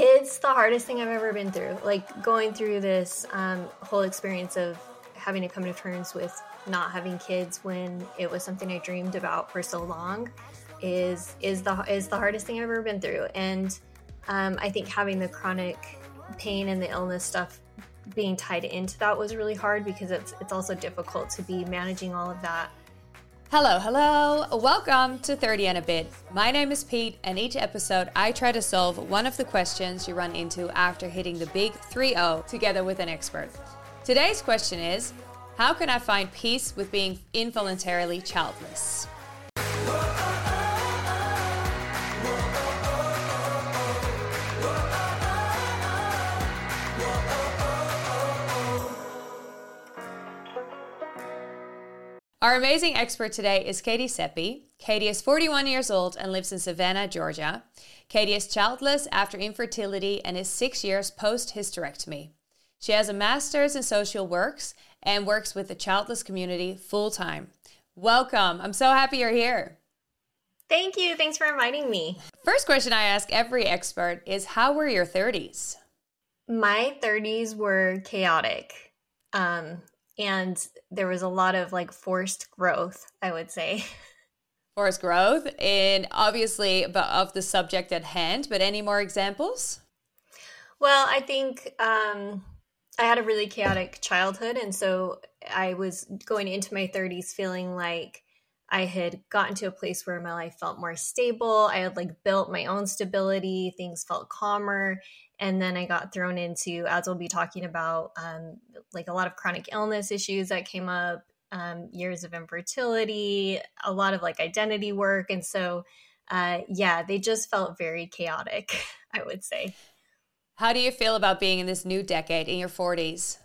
It's the hardest thing I've ever been through. Like going through this um, whole experience of having to come to terms with not having kids when it was something I dreamed about for so long is is the is the hardest thing I've ever been through. And um, I think having the chronic pain and the illness stuff being tied into that was really hard because it's it's also difficult to be managing all of that Hello, hello. Welcome to 30 and a bit. My name is Peet, and each episode I try to solve one of the questions you run into after hitting the big 3 0 together with an expert. Today's question is How can I find peace with being involuntarily childless? Our amazing expert today is Katy Seppi. Katy is 41 years old and lives in Savannah, Georgia. Katy is childless after infertility and is six years post hysterectomy. She has a master's in social works and works with the childless community full time. Welcome. I'm so happy you're here. Thank you. Thanks for inviting me. First question I ask every expert is How were your 30s? My 30s were chaotic. Um, and there was a lot of like forced growth i would say. Forced growth and obviously but of the subject at hand but any more examples? Well i think um, i had a really chaotic childhood and so i was going into my 30s feeling like i had gotten to a place where my life felt more stable. I had like built my own stability. Things felt calmer and then i got thrown into as we'll be talking about um, like a lot of chronic illness issues that came up um, years of infertility a lot of like identity work and so uh, yeah they just felt very chaotic i would say. How do you feel about being in this new decade in your 40s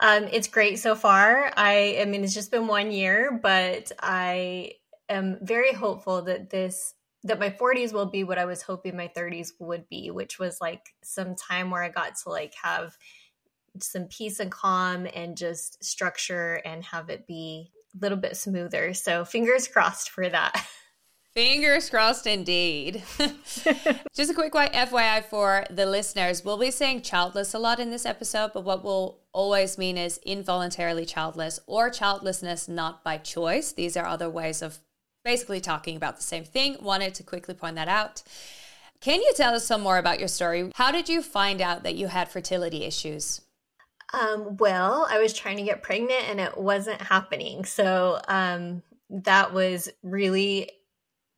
um, it's great so far. I i mean it's just been one year but i am very hopeful that this that my 40s will be what I was hoping my 30s would be, which was like some time where I got to like have some peace and calm and just structure and have it be a little bit smoother. So fingers crossed for that. Fingers crossed indeed. Just a quick FYI for the listeners. We'll be saying childless a lot in this episode, but what we'll always mean is involuntarily childless or childlessness not by choice. These are other ways of basically talking about the same thing. Wanted to quickly point that out. Can you tell us some more about your story? How did you find out that you had fertility issues? Um, well, I was trying to get pregnant and it wasn't happening. So um, that was really,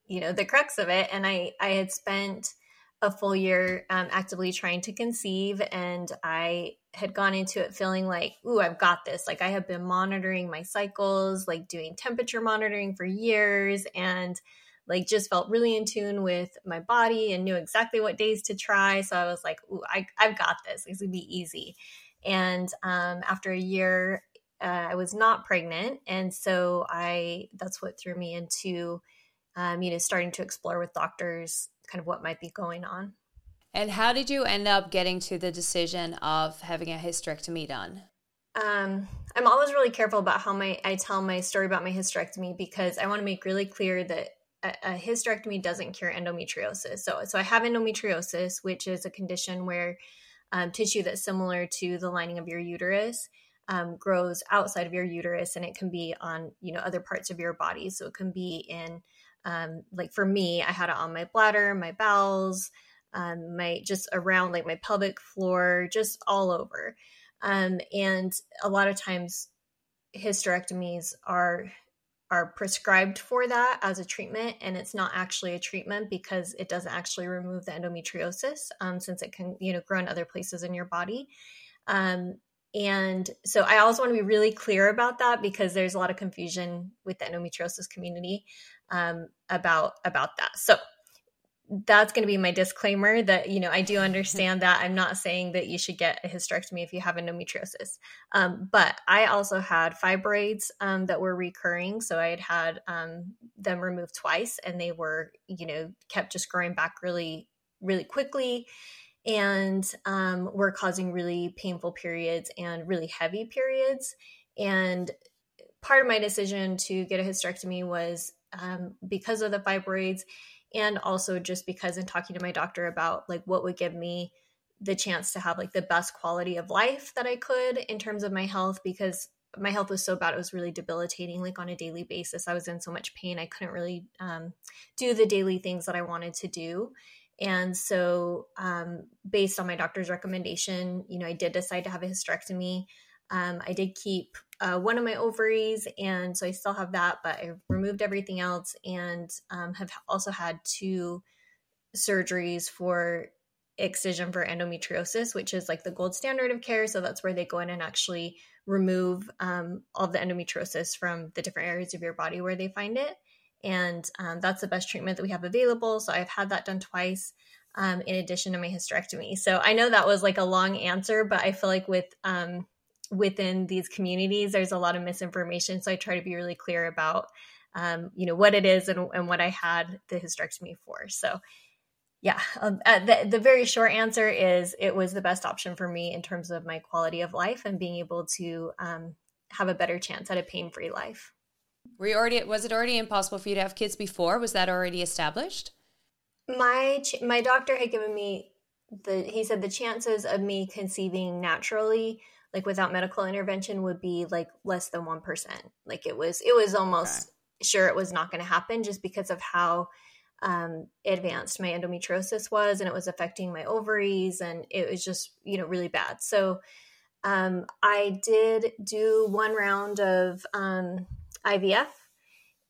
you know, the crux of it. And I, I had spent a full year um, actively trying to conceive, and I had gone into it feeling like, ooh, I've got this. Like I have been monitoring my cycles, like doing temperature monitoring for years, and like just felt really in tune with my body and knew exactly what days to try. So I was like, ooh, I, I've got this. This would be easy. And um, after a year, uh, I was not pregnant, and so I that's what threw me into, um, you know, starting to explore with doctors kind of what might be going on. And how did you end up getting to the decision of having a hysterectomy done? Um, I'm always really careful about how my I tell my story about my hysterectomy because I want to make really clear that a, a hysterectomy doesn't cure endometriosis. So, so I have endometriosis, which is a condition where um, tissue that's similar to the lining of your uterus um, grows outside of your uterus, and it can be on you know other parts of your body. So it can be in um, like for me, I had it on my bladder, my bowels, um, my just around like my pelvic floor, just all over. Um, and a lot of times, hysterectomies are are prescribed for that as a treatment, and it's not actually a treatment because it doesn't actually remove the endometriosis, um, since it can you know grow in other places in your body. Um, and so I also want to be really clear about that because there's a lot of confusion with the endometriosis community um, about about that. So that's going to be my disclaimer that you know I do understand that I'm not saying that you should get a hysterectomy if you have endometriosis, um, but I also had fibroids um, that were recurring. So I had had um, them removed twice, and they were you know kept just growing back really really quickly and um, were causing really painful periods and really heavy periods. And part of my decision to get a hysterectomy was um, because of the fibroids and also just because in talking to my doctor about like what would give me the chance to have like the best quality of life that I could in terms of my health because my health was so bad it was really debilitating like on a daily basis. I was in so much pain i couldn't really um, do the daily things that i wanted to do. And so um, based on my doctor's recommendation you know i did decide to have a hysterectomy. Um, i did keep uh, one of my ovaries and so i still have that but i removed everything else and um, have also had two surgeries for excision for endometriosis which is like the gold standard of care so that's where they go in and actually remove um, all the endometriosis from the different areas of your body where they find it. And um, that's the best treatment that we have available. So I've had that done twice um, in addition to my hysterectomy. So I know that was like a long answer, but I feel like with um, within these communities, there's a lot of misinformation. So I try to be really clear about, um, you know, what it is and, and what I had the hysterectomy for. So yeah, um, uh, the, the very short answer is it was the best option for me in terms of my quality of life and being able to um, have a better chance at a pain free life. Were you already? Was it already impossible for you to have kids before? Was that already established? My my doctor had given me the. He said the chances of me conceiving naturally, like without medical intervention, would be like less than one percent. Like it was. It was almost okay. sure it was not going to happen just because of how um, advanced my endometriosis was and it was affecting my ovaries and it was just you know really bad so um, i did do one round of um, ivf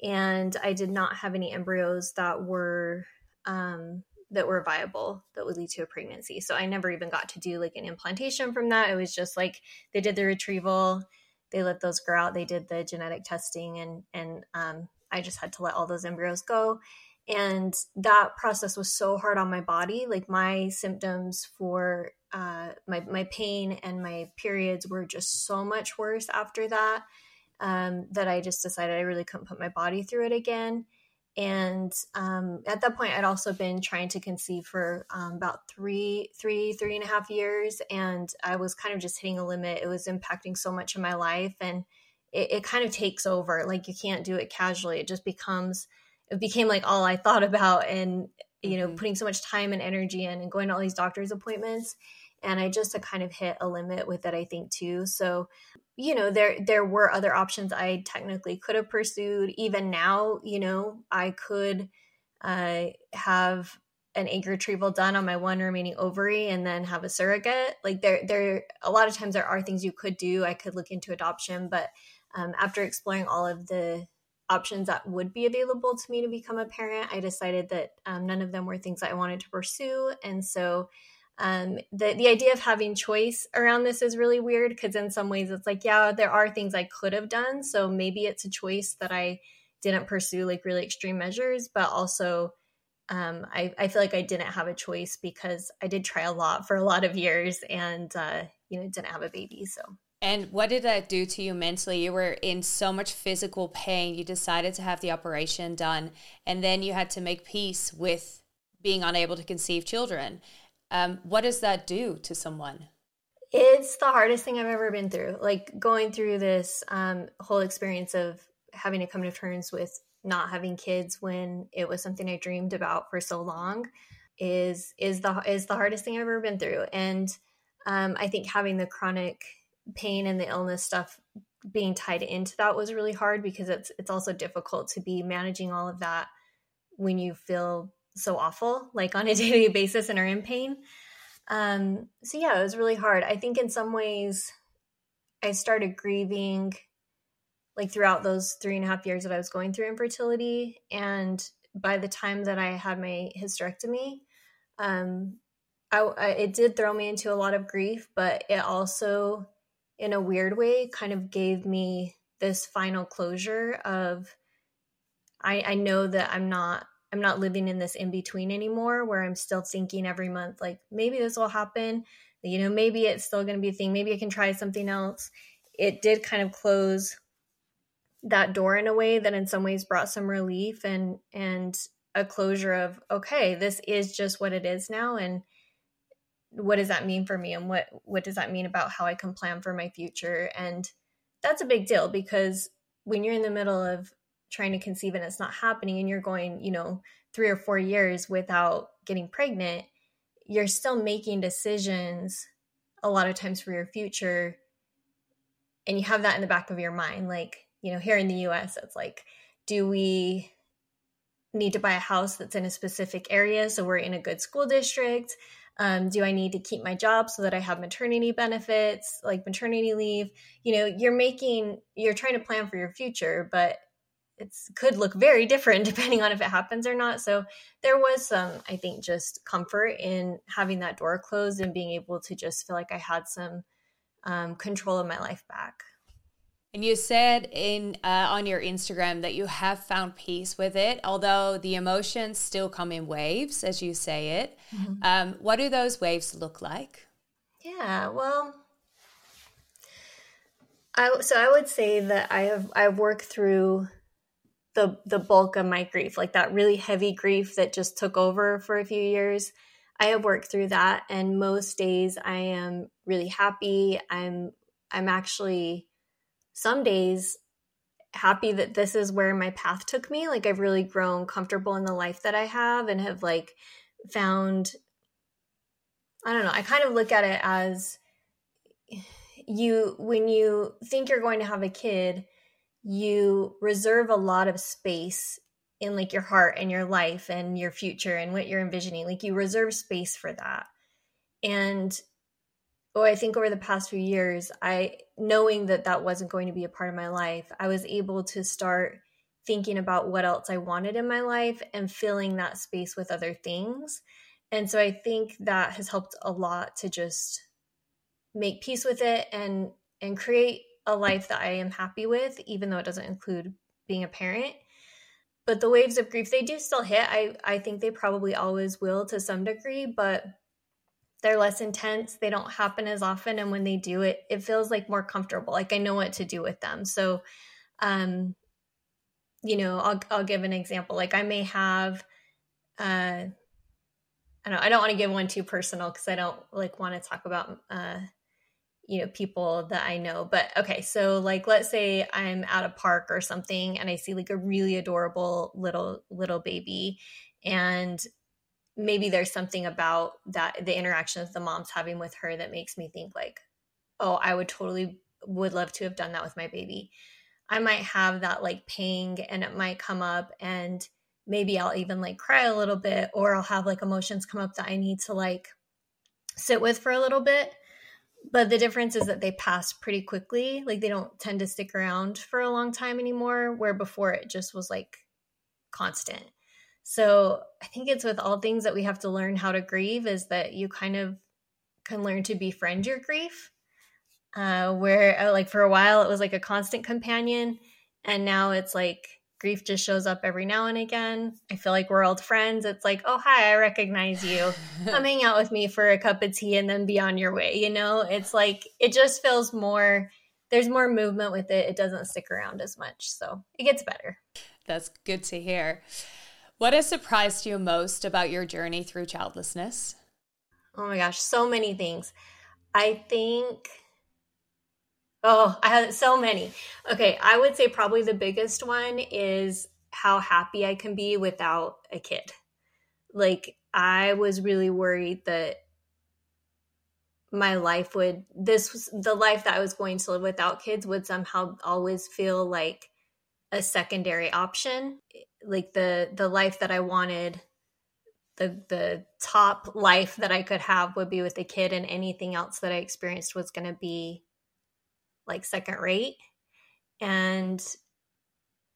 and i did not have any embryos that were um, that were viable that would lead to a pregnancy. So i never even got to do like an implantation from that. It was just like they did the retrieval they let those grow out they did the genetic testing and and um, i just had to let all those embryos go. And that process was so hard on my body. Like my symptoms for uh, my, my pain and my periods were just so much worse after that um, that i just decided i really couldn't put my body through it again and um, at that point i'd also been trying to conceive for um, about three three three and a half years and i was kind of just hitting a limit. It was impacting so much of my life and it, it kind of takes over. Like you can't do it casually. It just becomes it became like all I thought about and you know mm-hmm. putting so much time and energy in and going to all these doctor's appointments and I just had kind of hit a limit with it I think too. So you know there there were other options I technically could have pursued. Even now you know I could uh, have an egg retrieval done on my one remaining ovary and then have a surrogate. Like there there a lot of times there are things you could do. I could look into adoption but um, after exploring all of the options that would be available to me to become a parent, I decided that um, none of them were things I wanted to pursue. And so um, the, the idea of having choice around this is really weird because in some ways it's like, yeah, there are things I could have done. So maybe it's a choice that I didn't pursue like really extreme measures, but also um, I, I feel like I didn't have a choice because I did try a lot for a lot of years and, uh, you know, didn't have a baby. So. And what did that do to you mentally? You were in so much physical pain. You decided to have the operation done, and then you had to make peace with being unable to conceive children. Um, what does that do to someone? It's the hardest thing I've ever been through. Like going through this um, whole experience of having to come to terms with not having kids when it was something I dreamed about for so long is is the is the hardest thing I've ever been through. And um, I think having the chronic pain and the illness stuff being tied into that was really hard because it's it's also difficult to be managing all of that when you feel so awful like on a daily basis and are in pain. Um so yeah it was really hard. I think in some ways i started grieving like throughout those three and a half years that i was going through infertility. And by the time that i had my hysterectomy um I, I it did throw me into a lot of grief but it also in a weird way kind of gave me this final closure of I, I know that I'm not I'm not living in this in between anymore where I'm still thinking every month like maybe this will happen you know maybe it's still going to be a thing maybe I can try something else. It did kind of close that door in a way that in some ways brought some relief and and a closure of okay this is just what it is now and what does that mean for me and what what does that mean about how I can plan for my future? And that's a big deal because when you're in the middle of trying to conceive and it's not happening and you're going, you know, 3 or 4 years without getting pregnant, you're still making decisions a lot of times for your future and you have that in the back of your mind like, you know, here in the US it's like do we need to buy a house that's in a specific area so we're in a good school district? Um, do I need to keep my job so that I have maternity benefits, like maternity leave? You know, you're making, you're trying to plan for your future, but it could look very different depending on if it happens or not. So there was some, I think, just comfort in having that door closed and being able to just feel like I had some um, control of my life back. And you said in uh, on your Instagram that you have found peace with it, although the emotions still come in waves, as you say it. Mm-hmm. Um, what do those waves look like? Yeah, well, I so I would say that I have I've worked through the the bulk of my grief, like that really heavy grief that just took over for a few years. I have worked through that, and most days I am really happy. I'm I'm actually some days happy that this is where my path took me. Like I've really grown comfortable in the life that I have and have like found I don't know, I kind of look at it as you when you think you're going to have a kid, you reserve a lot of space in like your heart and your life and your future and what you're envisioning. Like you reserve space for that. And oh, I think over the past few years, I knowing that that wasn't going to be a part of my life, I was able to start thinking about what else I wanted in my life and filling that space with other things. And so I think that has helped a lot to just make peace with it and and create a life that I am happy with even though it doesn't include being a parent. But the waves of grief they do still hit. I I think they probably always will to some degree, but they're less intense they don't happen as often and when they do it it feels like more comfortable like i know what to do with them so um you know i'll i'll give an example like i may have uh I don't, I don't want to give one too personal because I don't like want to talk about uh, you know people that I know. But okay, so like let's say I'm at a park or something and I see like a really adorable little little baby, and maybe there's something about that the interactions the mom's having with her that makes me think like oh i would totally would love to have done that with my baby i might have that like pang and it might come up and maybe i'll even like cry a little bit or i'll have like emotions come up that i need to like sit with for a little bit but the difference is that they pass pretty quickly like they don't tend to stick around for a long time anymore where before it just was like constant so I think it's with all things that we have to learn how to grieve is that you kind of can learn to befriend your grief. Uh, where uh, like for a while it was like a constant companion, and now it's like grief just shows up every now and again. I feel like we're old friends. It's like, oh hi, I recognize you. Come hang out with me for a cup of tea and then be on your way. You know, it's like it just feels more. There's more movement with it. It doesn't stick around as much, so it gets better. That's good to hear. What has surprised you most about your journey through childlessness? Oh my gosh, so many things. I think Oh, I have so many. Okay, I would say probably the biggest one is how happy I can be without a kid. Like I was really worried that my life would this was the life that I was going to live without kids would somehow always feel like a secondary option like the the life that i wanted the the top life that i could have would be with a kid and anything else that i experienced was going to be like second rate and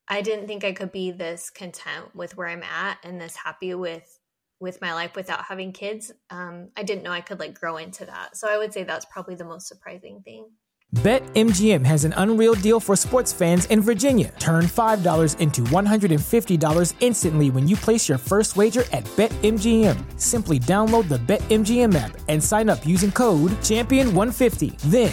i didn't think i could be this content with where i'm at and this happy with with my life without having kids um, i didn't know i could like grow into that so i would say that's probably the most surprising thing BetMGM has an unreal deal for sports fans in Virginia. Turn $5 into $150 instantly when you place your first wager at BetMGM. Simply download the BetMGM app and sign up using code Champion150. Then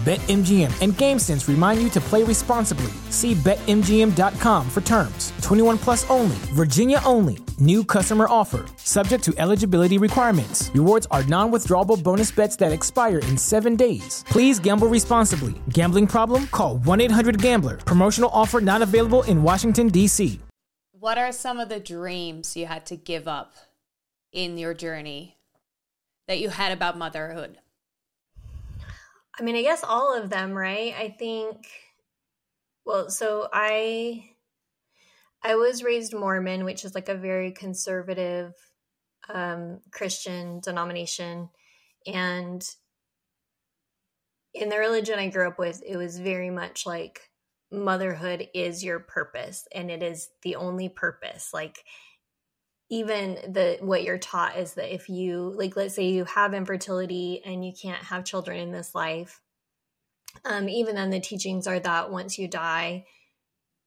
BetMGM and GameSense remind you to play responsibly. See BetMGM.com for terms. 21 plus only, Virginia only. New customer offer. Subject to eligibility requirements. Rewards are non withdrawable bonus bets that expire in seven days. Please gamble responsibly. Gambling problem? Call 1 800 Gambler. Promotional offer not available in Washington, D.C. What are some of the dreams you had to give up in your journey that you had about motherhood? I mean, I guess all of them, right? I think well, so I I was raised Mormon, which is like a very conservative um Christian denomination and in the religion I grew up with, it was very much like motherhood is your purpose and it is the only purpose. Like even the what you're taught is that if you like let's say you have infertility and you can't have children in this life um, even then the teachings are that once you die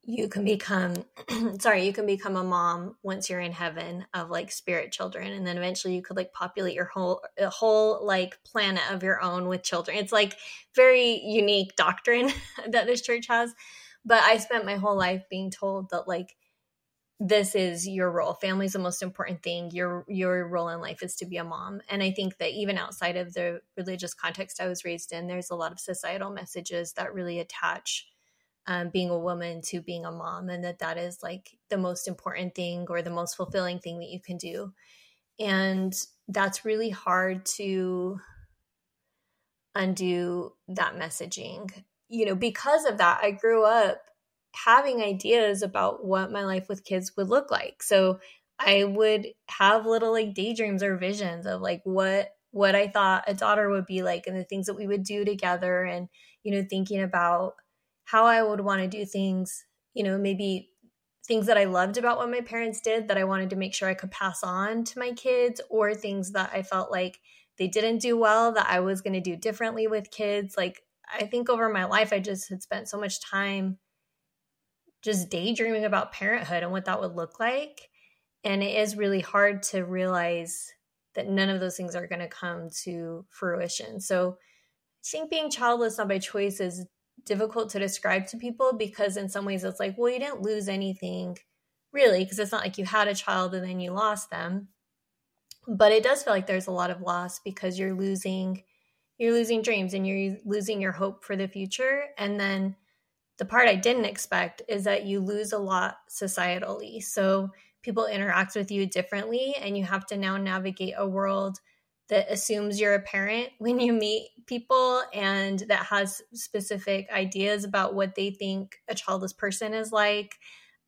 you can become sorry you can become a mom once you're in heaven of like spirit children. And then eventually you could like populate your whole a whole like planet of your own with children. It's like very unique doctrine that this church has. But i spent my whole life being told that like this is your role. Family is the most important thing. Your your role in life is to be a mom. And i think that even outside of the religious context i was raised in there's a lot of societal messages that really attach um, being a woman to being a mom and that that is like the most important thing or the most fulfilling thing that you can do. And that's really hard to undo that messaging. You know because of that i grew up having ideas about what my life with kids would look like. So I would have little like daydreams or visions of like what what I thought a daughter would be like and the things that we would do together and you know thinking about how I would want to do things, you know, maybe things that I loved about what my parents did that I wanted to make sure I could pass on to my kids or things that I felt like they didn't do well that I was going to do differently with kids. Like I think over my life I just had spent so much time just daydreaming about parenthood and what that would look like. And it is really hard to realize that none of those things are going to come to fruition. So I think being childless not by choice is difficult to describe to people because in some ways it's like, well, you didn't lose anything really, because it's not like you had a child and then you lost them. But it does feel like there's a lot of loss because you're losing you're losing dreams and you're losing your hope for the future and then the part I didn't expect is that you lose a lot societally. So people interact with you differently, and you have to now navigate a world that assumes you're a parent when you meet people and that has specific ideas about what they think a childless person is like.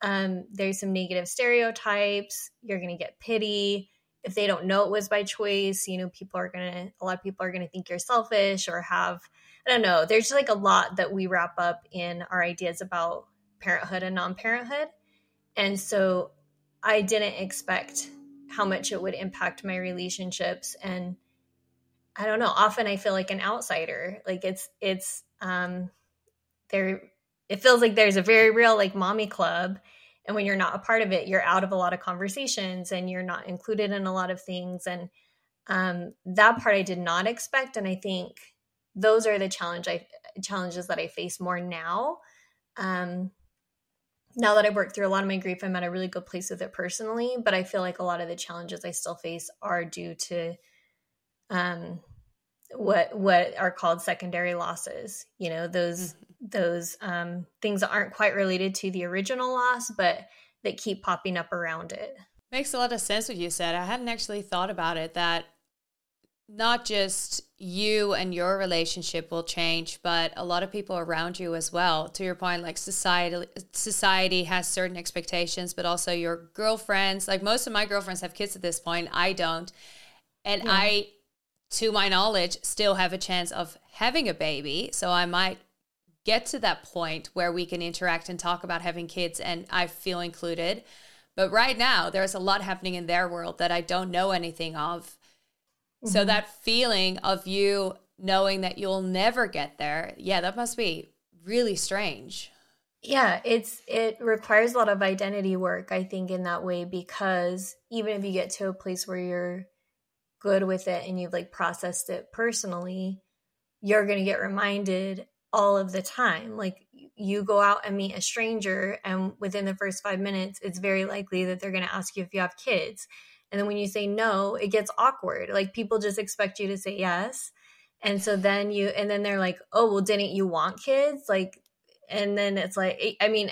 Um, there's some negative stereotypes. You're going to get pity. If they don't know it was by choice, you know, people are going to, a lot of people are going to think you're selfish or have I don't know. There's like a lot that we wrap up in our ideas about parenthood and non parenthood. And so I didn't expect how much it would impact my relationships. And I don't know. Often I feel like an outsider. Like it's, it's, um, there, it feels like there's a very real like mommy club. And when you're not a part of it, you're out of a lot of conversations and you're not included in a lot of things. And um, that part I did not expect. And I think those are the challenge I challenges that I face more now. Um, now that I've worked through a lot of my grief, I'm at a really good place with it personally. But I feel like a lot of the challenges I still face are due to um, what what are called secondary losses. You know, those mm-hmm. those um, things that aren't quite related to the original loss, but that keep popping up around it. Makes a lot of sense what you said. I hadn't actually thought about it that not just you and your relationship will change, but a lot of people around you as well. To your point, like society society has certain expectations, but also your girlfriends. Like most of my girlfriends have kids at this point. I don't. And yeah. I, to my knowledge, still have a chance of having a baby. So I might get to that point where we can interact and talk about having kids and I feel included. But right now, there's a lot happening in their world that I don't know anything of. Mm-hmm. So that feeling of you knowing that you'll never get there, yeah, that must be really strange. Yeah, it's it requires a lot of identity work, I think, in that way, because even if you get to a place where you're good with it and you've like processed it personally, you're gonna get reminded all of the time. Like you go out and meet a stranger, and within the first five minutes, it's very likely that they're gonna ask you if you have kids. And then when you say no, it gets awkward. Like people just expect you to say yes. And so then you, and then they're like, oh, well, didn't you want kids? Like and then it's like i mean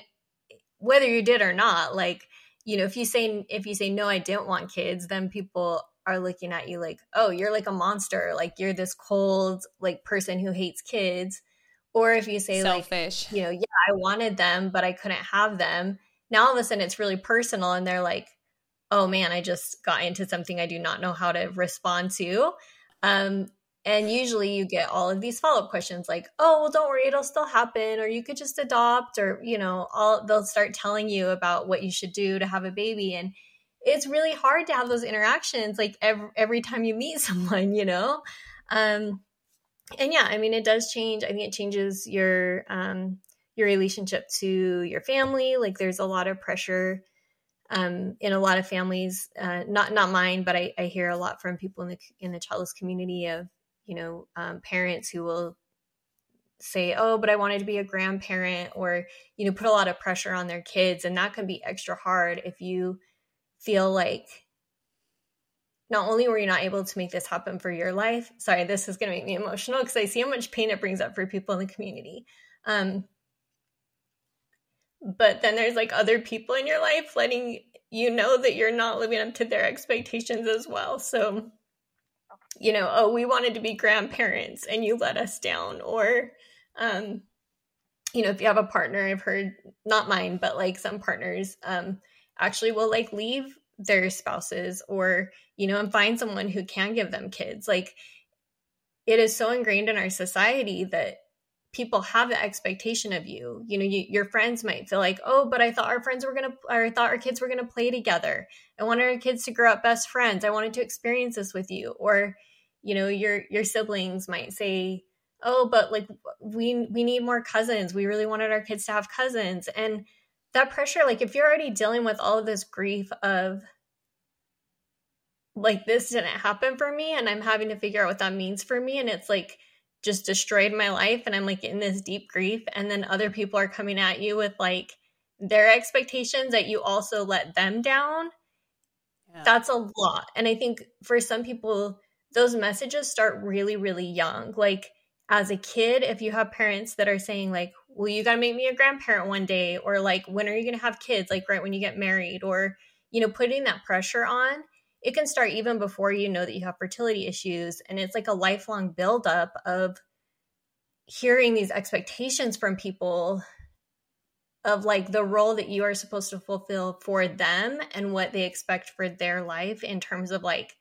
whether you did or not like you know if you say if you say no i didn't want kids then people are looking at you like oh you're like a monster like you're this cold like person who hates kids or if you say selfish like you know yeah i wanted them but i couldn't have them now all of a sudden it's really personal and they're like oh man i just got into something i do not know how to respond to um and usually you get all of these follow-up questions like, oh, well, don't worry, it'll still happen, or you could just adopt, or, you know, all they'll start telling you about what you should do to have a baby. And it's really hard to have those interactions like every, every time you meet someone, you know? Um, and yeah, I mean, it does change. I think it changes your, um, your relationship to your family. Like there's a lot of pressure um, in a lot of families, uh, not not mine, but I, I, hear a lot from people in the in the childless community of you know um, parents who will say oh but i wanted to be a grandparent or you know put a lot of pressure on their kids and that can be extra hard if you feel like not only were you not able to make this happen for your life sorry this is going to make me emotional because i see how much pain it brings up for people in the community um, but then there's like other people in your life letting you know that you're not living up to their expectations as well so you know, oh, we wanted to be grandparents and you let us down. Or, um, you know, if you have a partner, I've heard not mine, but like some partners um, actually will like leave their spouses or, you know, and find someone who can give them kids. Like it is so ingrained in our society that people have the expectation of you. You know, you, your friends might feel like, oh, but I thought our friends were gonna, or I thought our kids were gonna play together. I wanted our kids to grow up best friends. I wanted to experience this with you. Or, you know, your your siblings might say, oh, but like we we need more cousins. We really wanted our kids to have cousins, and that pressure, like if you're already dealing with all of this grief of like this didn't happen for me and i'm having to figure out what that means for me and it's like just destroyed my life and I'm like in this deep grief and then other people are coming at you with like their expectations that you also let them down. Yeah. That's a lot. And I think for some people those messages start really really young. Like as a kid if you have parents that are saying like well you got to make me a grandparent one day or like when are you going to have kids like right when you get married or you know putting that pressure on it can start even before you know that you have fertility issues. And it's like a lifelong buildup of hearing these expectations from people of like the role that you are supposed to fulfill for them and what they expect for their life in terms of like,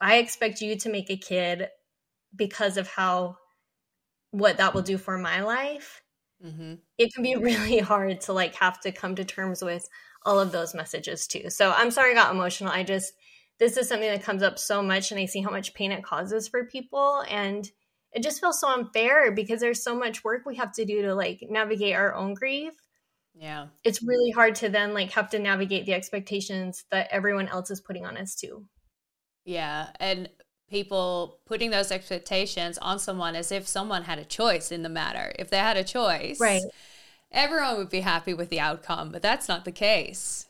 I expect you to make a kid because of how what that will do for my life. Mm-hmm. It can be really hard to like have to come to terms with all of those messages too. So I'm sorry I got emotional. I just this is something that comes up so much and I see how much pain it causes for people and it just feels so unfair because there's so much work we have to do to like navigate our own grief. Yeah. It's really hard to then like have to navigate the expectations that everyone else is putting on us too. Yeah, and people putting those expectations on someone as if someone had a choice in the matter. If they had a choice. Right everyone would be happy with the outcome, but that's not the case.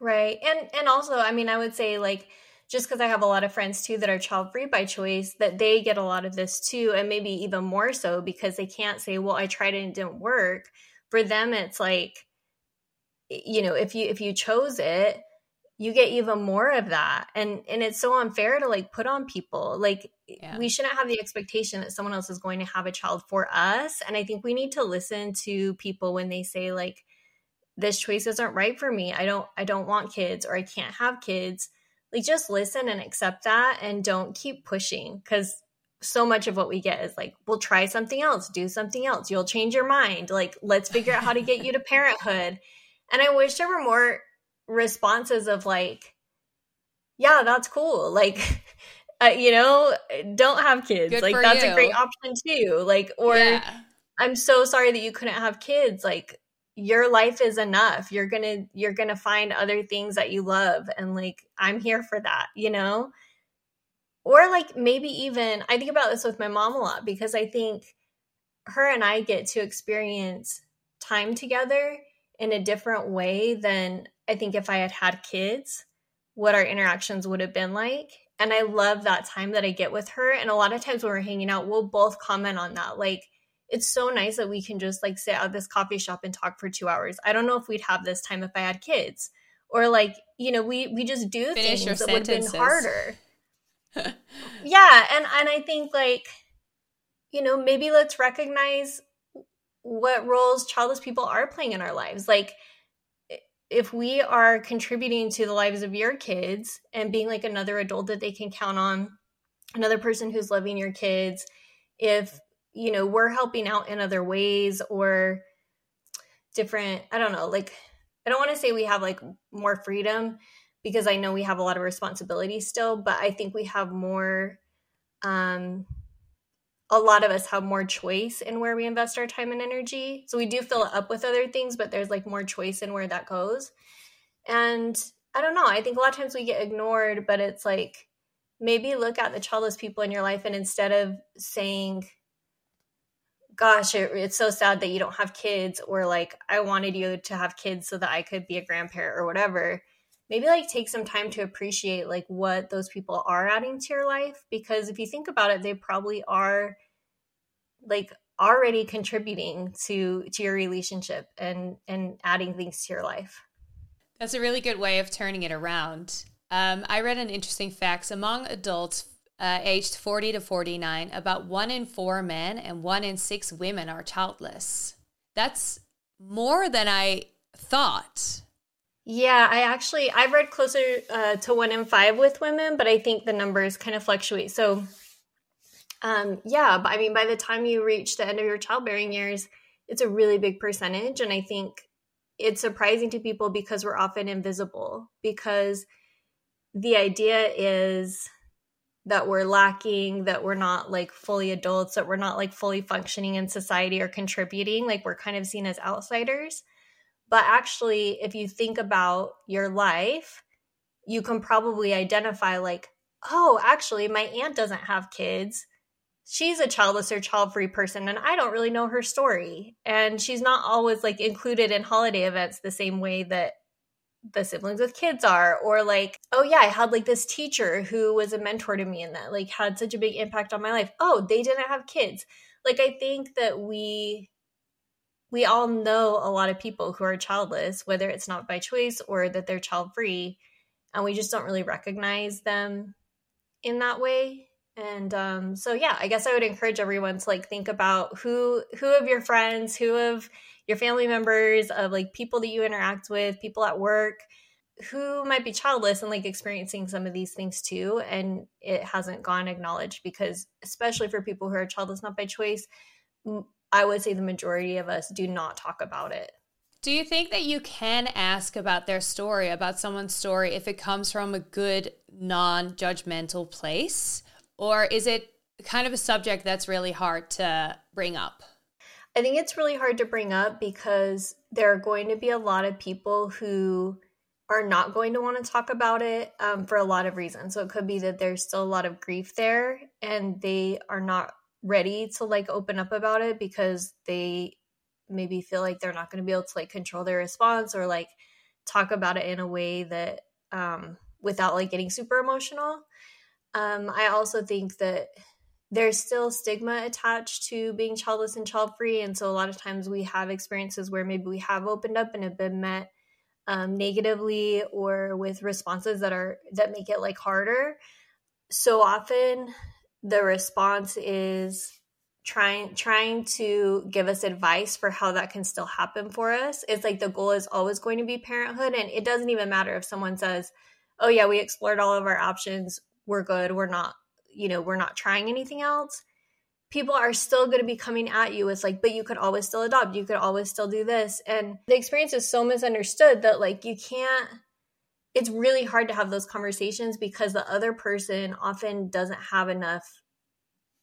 Right. And and also, I mean, I would say like just because I have a lot of friends too that are child free by choice, that they get a lot of this too, and maybe even more so because they can't say, "Well, I tried it and it didn't work." For them, it's like, you know, if you if you chose it, you get even more of that and and it's so unfair to like put on people like yeah. we shouldn't have the expectation that someone else is going to have a child for us and i think we need to listen to people when they say like this choice isn't right for me i don't i don't want kids or i can't have kids like just listen and accept that and don't keep pushing because so much of what we get is like, we'll try something else, do something else. You'll change your mind. Like, let's figure out how to get you to parenthood. And I wish there were more responses of like, yeah, that's cool. Like, uh, you know, don't have kids. Good like, that's you. a great option too. Like, or yeah. I'm so sorry that you couldn't have kids. Like, your life is enough. You're gonna you're gonna find other things that you love, and like, I'm here for that. You know or like maybe even I think about this with my mom a lot because I think her and I get to experience time together in a different way than I think if I had had kids, what our interactions would have been like. And I love that time that I get with her. And a lot of times when we're hanging out, we'll both comment on that. Like, it's so nice that we can just like sit at this coffee shop and talk for two hours. I don't know if we'd have this time if I had kids. Or like, you know, we we just do Finish things that would have been harder yeah and and i think like you know maybe let's recognize what roles childless people are playing in our lives like if we are contributing to the lives of your kids and being like another adult that they can count on another person who's loving your kids if you know we're helping out in other ways or different i don't know like i don't want to say we have like more freedom because I know we have a lot of responsibility still, but I think we have more um a lot of us have more choice in where we invest our time and energy. So we do fill it up with other things, but there's like more choice in where that goes. And I don't know, I think a lot of times we get ignored, but it's like maybe look at the childless people in your life and instead of saying gosh it, it's so sad that you don't have kids or like i wanted you to have kids so that i could be a grandparent or whatever maybe like take some time to appreciate like what those people are adding to your life because if you think about it they probably are like already contributing to to your relationship and and adding things to your life That's a really good way of turning it around. Um, I read an interesting facts among adults uh, aged 40 to 49, about one in four men and one in six women are childless. That's more than I thought. Yeah i actually i've read closer uh, to one in five with women but i think the numbers kind of fluctuate. So um yeah but i mean by the time you reach the end of your childbearing years it's a really big percentage and i think it's surprising to people because we're often invisible because the idea is that we're lacking that we're not like fully adults that we're not like fully functioning in society or contributing like we're kind of seen as outsiders but actually if you think about your life you can probably identify like oh actually my aunt doesn't have kids. She's a childless or child-free person and i don't really know her story. And she's not always like included in holiday events the same way that the siblings with kids are. Or like oh yeah i had like this teacher who was a mentor to me and that like had such a big impact on my life. Oh they didn't have kids. Like i think that we we all know a lot of people who are childless whether it's not by choice or that they're child free and we just don't really recognize them in that way. And um so yeah i guess i would encourage everyone to like think about who who of your friends who of your family members of like people that you interact with people at work who might be childless and like experiencing some of these things too and it hasn't gone acknowledged because especially for people who are childless not by choice i would say the majority of us do not talk about it Do you think that you can ask about their story, about someone's story, if it comes from a good, non judgmental place? Or is it kind of a subject that's really hard to bring up? I think it's really hard to bring up because there are going to be a lot of people who are not going to want to talk about it um, for a lot of reasons. So it could be that there's still a lot of grief there and they are not ready to like open up about it because they maybe feel like they're not going to be able to like control their response or like talk about it in a way that um, without like getting super emotional. Um, I also think that there's still stigma attached to being childless and child free. And so a lot of times we have experiences where maybe we have opened up and have been met um, negatively or with responses that are that make it like harder. So often the response is trying trying to give us advice for how that can still happen for us. It's like the goal is always going to be parenthood and it doesn't even matter if someone says, "Oh yeah, we explored all of our options. We're good. We're not you know, we're not trying anything else, people are still going to be coming at you it's like, but you could always still adopt, you could always still do this. And the experience is so misunderstood that like you can't, it's really hard to have those conversations because the other person often doesn't have enough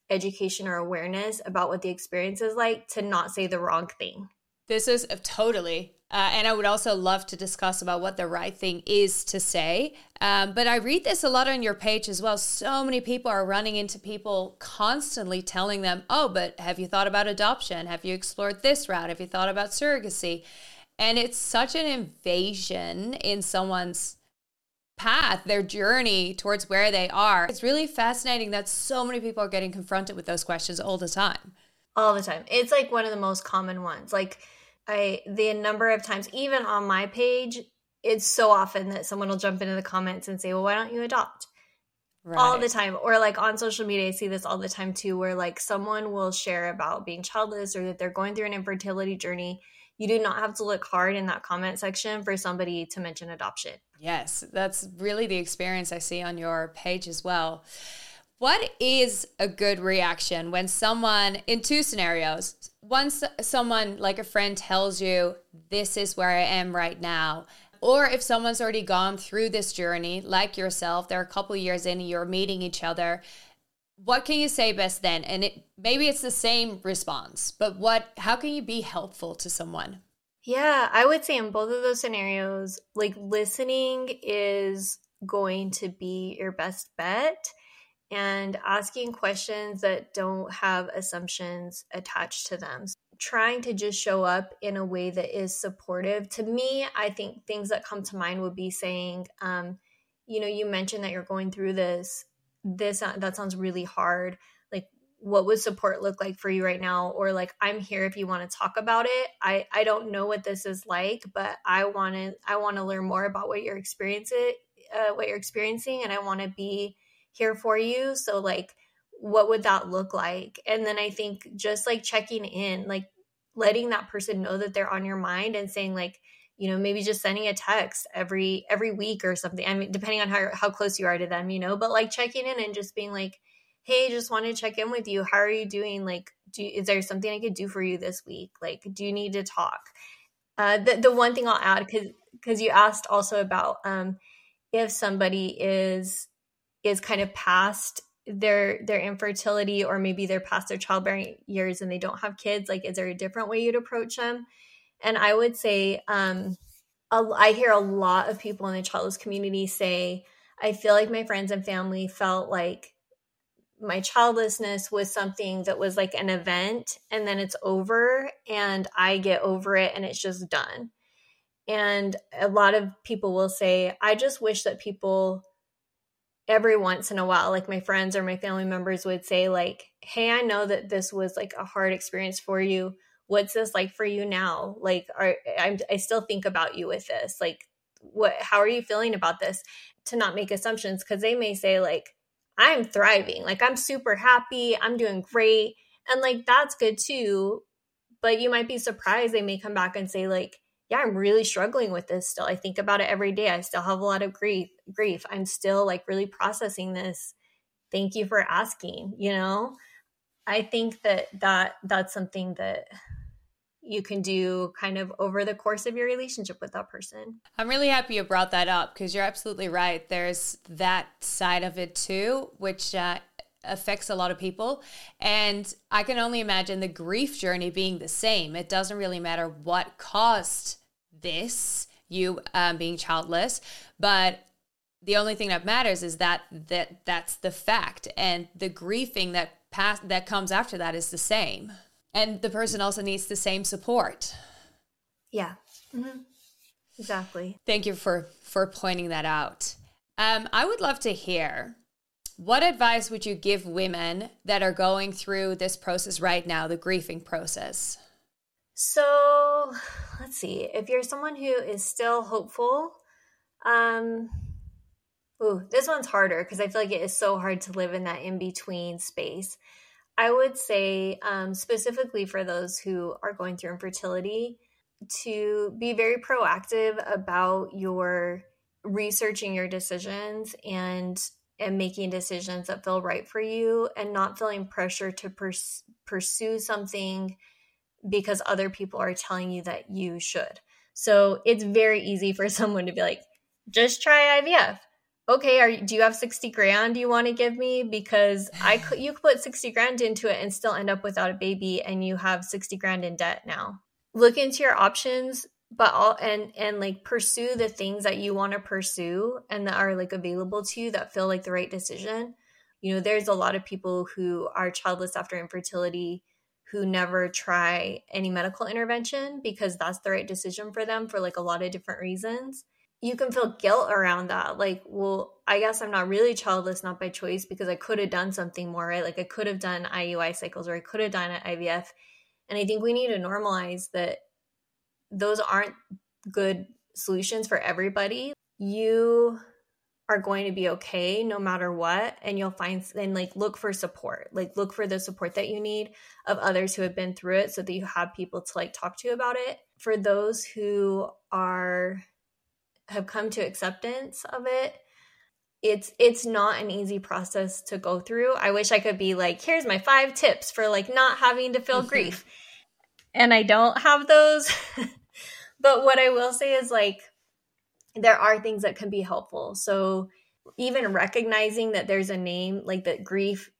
education or awareness about what the experience is like to not say the wrong thing. This is uh, totally. Uh, and I would also love to discuss about what the right thing is to say. Um, but I read this a lot on your page as well. So many people are running into people constantly telling them, oh, but have you thought about adoption? Have you explored this route? Have you thought about surrogacy? And it's such an invasion in someone's path, their journey towards where they are. It's really fascinating that so many people are getting confronted with those questions all the time. All the time. It's like one of the most common ones. Like I the number of times even on my page, it's so often that someone will jump into the comments and say, "Well, why don't you adopt?" Right. all the time or like on social media i see this all the time too where like someone will share about being childless or that they're going through an infertility journey you do not have to look hard in that comment section for somebody to mention adoption. Yes, that's really the experience I see on your page as well. What is a good reaction when someone, in two scenarios, once someone like a friend tells you, This is where I am right now, or if someone's already gone through this journey, like yourself, they're a couple years in, you're meeting each other, what can you say best then and it maybe it's the same response but what how can you be helpful to someone yeah i would say in both of those scenarios like listening is going to be your best bet and asking questions that don't have assumptions attached to them. Trying to just show up in a way that is supportive. To me i think things that come to mind would be saying um, you know you mentioned that you're going through this this uh, that sounds really hard what would support look like for you right now or like i'm here if you want to talk about it. I i don't know what this is like but i want to i want to learn more about what you're experiencing uh, what you're experiencing and i want to be here for you. So like what would that look like? And then i think just like checking in like letting that person know that they're on your mind and saying like you know maybe just sending a text every every week or something. I mean depending on how how close you are to them you know but like checking in and just being like hey just want to check in with you. How are you doing? Like do is there something i could do for you this week? Like do you need to talk? Uh the, the one thing i'll add because because you asked also about um if somebody is is kind of past their their infertility or maybe they're past their childbearing years and they don't have kids like is there a different way you'd approach them? And I would say, um, I hear a lot of people in the childless community say, I feel like my friends and family felt like my childlessness was something that was like an event and then it's over and I get over it and it's just done. And a lot of people will say, I just wish that people every once in a while, like my friends or my family members would say, like, hey, I know that this was like a hard experience for you. What's this like for you now? Like are I'm, i still think about you with this. Like what how are you feeling about this? To not make assumptions because they may say like i'm thriving. Like i'm super happy. I'm doing great. And like that's good too. But you might be surprised they may come back and say like yeah i'm really struggling with this still. I think about it every day. I still have a lot of grief grief. I'm still like really processing this. Thank you for asking you know? I think that that that's something that you can do kind of over the course of your relationship with that person. I'm really happy you brought that up because you're absolutely right. There's that side of it too, which uh, affects a lot of people. And I can only imagine the grief journey being the same. It doesn't really matter what caused this, you um, being childless, but the only thing that matters is that that that's the fact and the grieving that pass that comes after that is the same and the person also needs the same support. Yeah. Mm-hmm. exactly. Thank you for for pointing that out. Um, i would love to hear what advice would you give women that are going through this process right now the grieving process? So let's see. If you're someone who is still hopeful um ooh this one's harder because i feel like it is so hard to live in that in between space I would say, um, specifically for those who are going through infertility, to be very proactive about your researching your decisions and and making decisions that feel right for you and not feeling pressure to pers- pursue something because other people are telling you that you should. So it's very easy for someone to be like, just try IVF. Okay, are do you have 60 grand you want to give me? Because I could you could put 60 grand into it and still end up without a baby and you have 60 grand in debt now. Look into your options but all and and like pursue the things that you want to pursue and that are like available to you that feel like the right decision. You know there's a lot of people who are childless after infertility who never try any medical intervention because that's the right decision for them for like a lot of different reasons you can feel guilt around that. Like well i guess i'm not really childless not by choice because i could have done something more right? Like i could have done iui cycles or i could have done ivf and i think we need to normalize that those aren't good solutions for everybody. You are going to be okay no matter what and you'll find and like look for support. Like look for the support that you need of others who have been through it so that you have people to like talk to about it. For those who are have come to acceptance of it it's it's not an easy process to go through i wish i could be like here's my five tips for like not having to feel mm-hmm. grief and i don't have those but what I will say is like there are things that can be helpful. So even recognizing that there's a name like that grief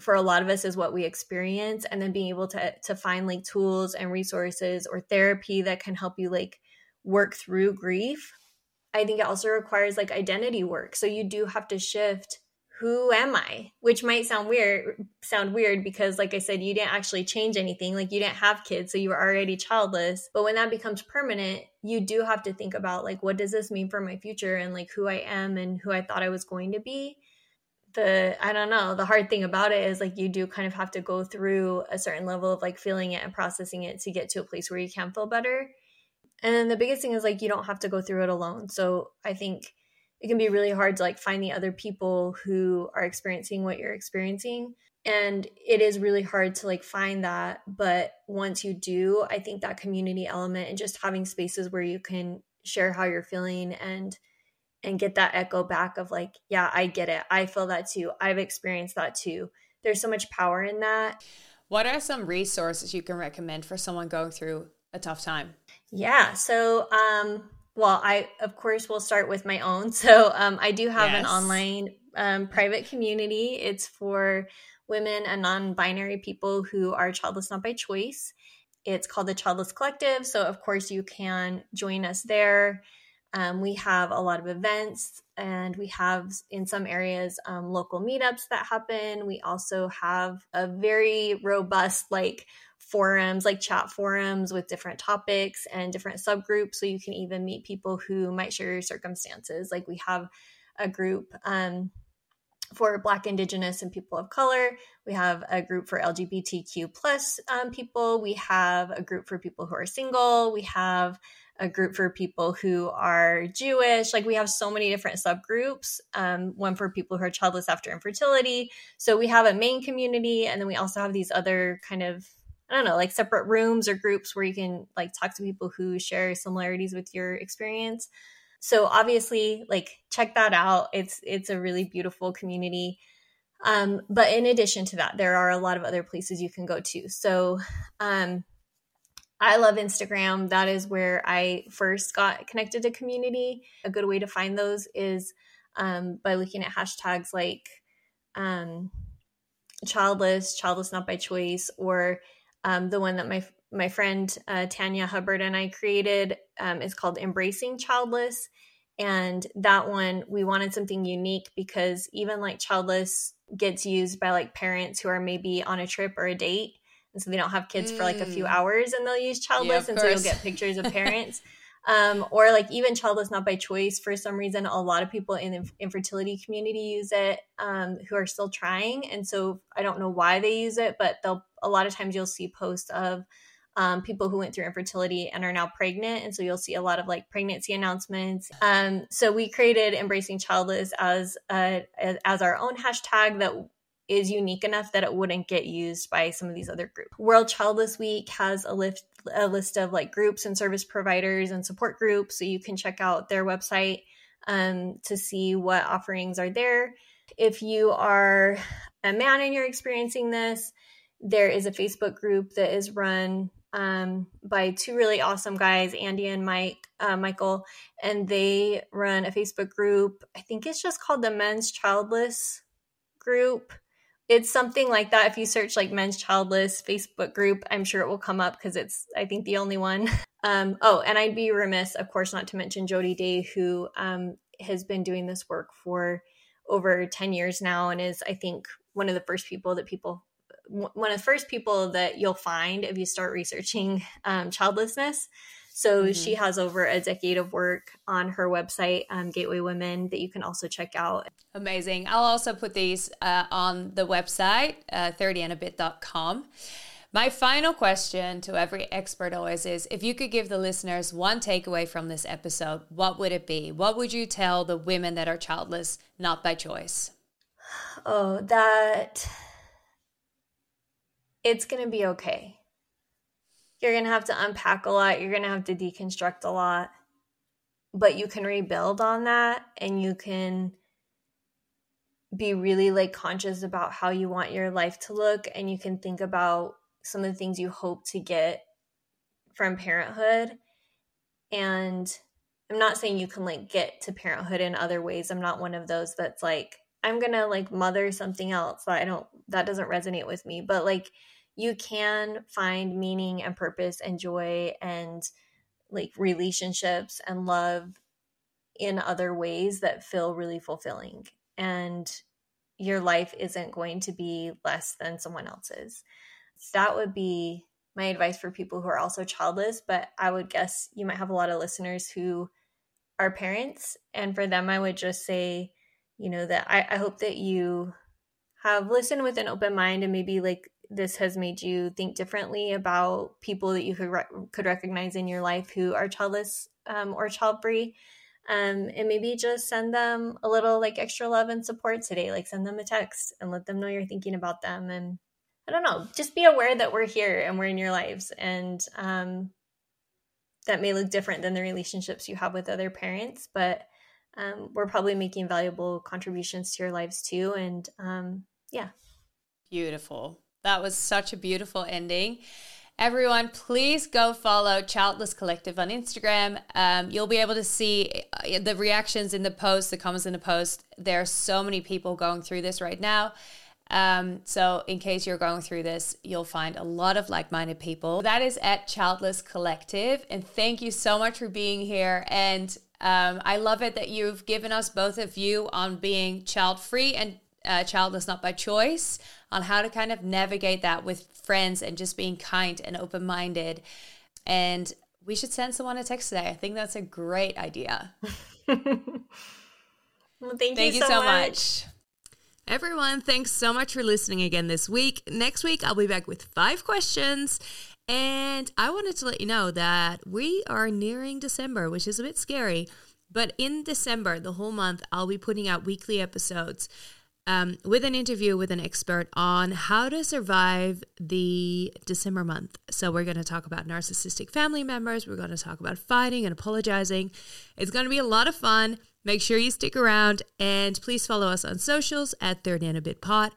for a lot of us is what we experience and then being able to to find like tools and resources or therapy that can help you like work through grief. I think it also requires like identity work. So you do have to shift who am I? Which might sound weird sound weird because like I said you didn't actually change anything like you didn't have kids so you were already childless but when that becomes permanent you do have to think about like what does this mean for my future and like who I am and who I thought I was going to be the I don't know the hard thing about it is like you do kind of have to go through a certain level of like feeling it and processing it to get to a place where you can feel better and then the biggest thing is like you don't have to go through it alone. So I think it can be really hard to like find the other people who are experiencing what you're experiencing. And it is really hard to like find that. But once you do i think that community element and just having spaces where you can share how you're feeling and and get that echo back of like yeah i get it. I feel that too. I've experienced that too. There's so much power in that. What are some resources you can recommend for someone going through a tough time yeah so um well, I of course will start with my own. So um, I do have yes. an online um, private community. It's for women and non-binary people who are childless not by choice. It's called the Childless Collective. So of course you can join us there. Um, we have a lot of events and we have in some areas um, local meetups that happen. We also have a very robust like forums like chat forums with different topics and different subgroups so you can even meet people who might share your circumstances. Like we have a group um, for black indigenous and people of color. We have a group for lgbtq plus um, people. We have a group for people who are single. We have a group for people who are jewish. Like we have so many different subgroups um, one for people who are childless after infertility. So we have a main community and then we also have these other kind of I don't know, like separate rooms or groups where you can like talk to people who share similarities with your experience. So obviously, like check that out. It's it's a really beautiful community. Um, but in addition to that, there are a lot of other places you can go to. So um, I love Instagram. That is where I first got connected to community. A good way to find those is um, by looking at hashtags like um, childless, childless not by choice, or um, the one that my my friend uh, Tanya Hubbard and I created um, is called Embracing Childless. And that one, we wanted something unique because even like childless gets used by like parents who are maybe on a trip or a date. And so they don't have kids mm. for like a few mm. hours and they'll use childless. Yeah, and course. so you'll get pictures of parents. um, or like even childless not by choice for some reason a lot of people in the infertility community use it um, who are still trying and so i don't know why they use it but they'll a lot of times you'll see posts of um, people who went through infertility and are now pregnant and so you'll see a lot of like pregnancy announcements um, so we created embracing childless as a, as our own hashtag that is unique enough that it wouldn't get used by some of these other groups. World Childless Week has a list a list of like groups and service providers and support groups, so you can check out their website um, to see what offerings are there. if you are a man and you're experiencing this, there is a Facebook group that is run um, by two really awesome guys, Andy and Mike uh, Michael, and they run a Facebook group. I think it's just called the Men's Childless Group. It's something like that. If you search like Men's Childless Facebook group, I'm sure it will come up because it's I think the only one. Um, oh, and I'd be remiss, of course, not to mention Jody Day, who um, has been doing this work for over 10 years now and is, I think, one of the first people that people one of the first people that you'll find if you start researching um, childlessness. So mm-hmm. she has over a decade of work on her website, um, Gateway Women, that you can also check out. Amazing. I'll also put these uh, on the website, uh, 30andabit.com. My final question to every expert always is if you could give the listeners one takeaway from this episode, what would it be? What would you tell the women that are childless, not by choice? Oh, that it's going to be okay. You're going to have to unpack a lot, you're going to have to deconstruct a lot, but you can rebuild on that and you can be really like conscious about how you want your life to look and you can think about some of the things you hope to get from parenthood and I'm not saying you can like get to parenthood in other ways. I'm not one of those that's like I'm going to like mother something else I don't that doesn't resonate with me, but like you can find meaning and purpose and joy and like relationships and love in other ways that feel really fulfilling. And your life isn't going to be less than someone else's. So that would be my advice for people who are also childless. But I would guess you might have a lot of listeners who are parents. And for them, I would just say, you know, that I, I hope that you have listened with an open mind and maybe like this has made you think differently about people that you could re- could recognize in your life who are childless um, or child free, um, and maybe just send them a little like extra love and support today. Like send them a text and let them know you're thinking about them. And I don't know, just be aware that we're here and we're in your lives, and um, that may look different than the relationships you have with other parents, but um, we're probably making valuable contributions to your lives too. And um, yeah. Beautiful. That was such a beautiful ending. Everyone, please go follow Childless Collective on Instagram. Um, you'll be able to see uh, the reactions in the post, the comments in the post. There are so many people going through this right now. Um, so, in case you're going through this, you'll find a lot of like minded people. That is at Childless Collective. And thank you so much for being here. And um, I love it that you've given us both a view on being child free and uh, childless not by choice on how to kind of navigate that with friends and just being kind and open minded. And we should send someone a text today. I think that's a great idea. well, thank, thank you, so, so much. much. Everyone, thanks so much for listening again this week. Next week, I'll be back with five questions. And I wanted to let you know that we are nearing December, which is a bit scary. But in December, the whole month, I'll be putting out weekly episodes um, with an interview with an expert on how to survive the December month. So, we're going to talk about narcissistic family members. We're going to talk about fighting and apologizing. It's going to be a lot of fun. Make sure you stick around and please follow us on socials at 30 and a bit pod.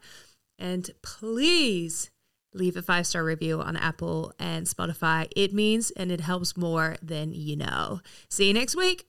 And please leave a five star review on Apple and Spotify. It means and it helps more than you know. See you next week.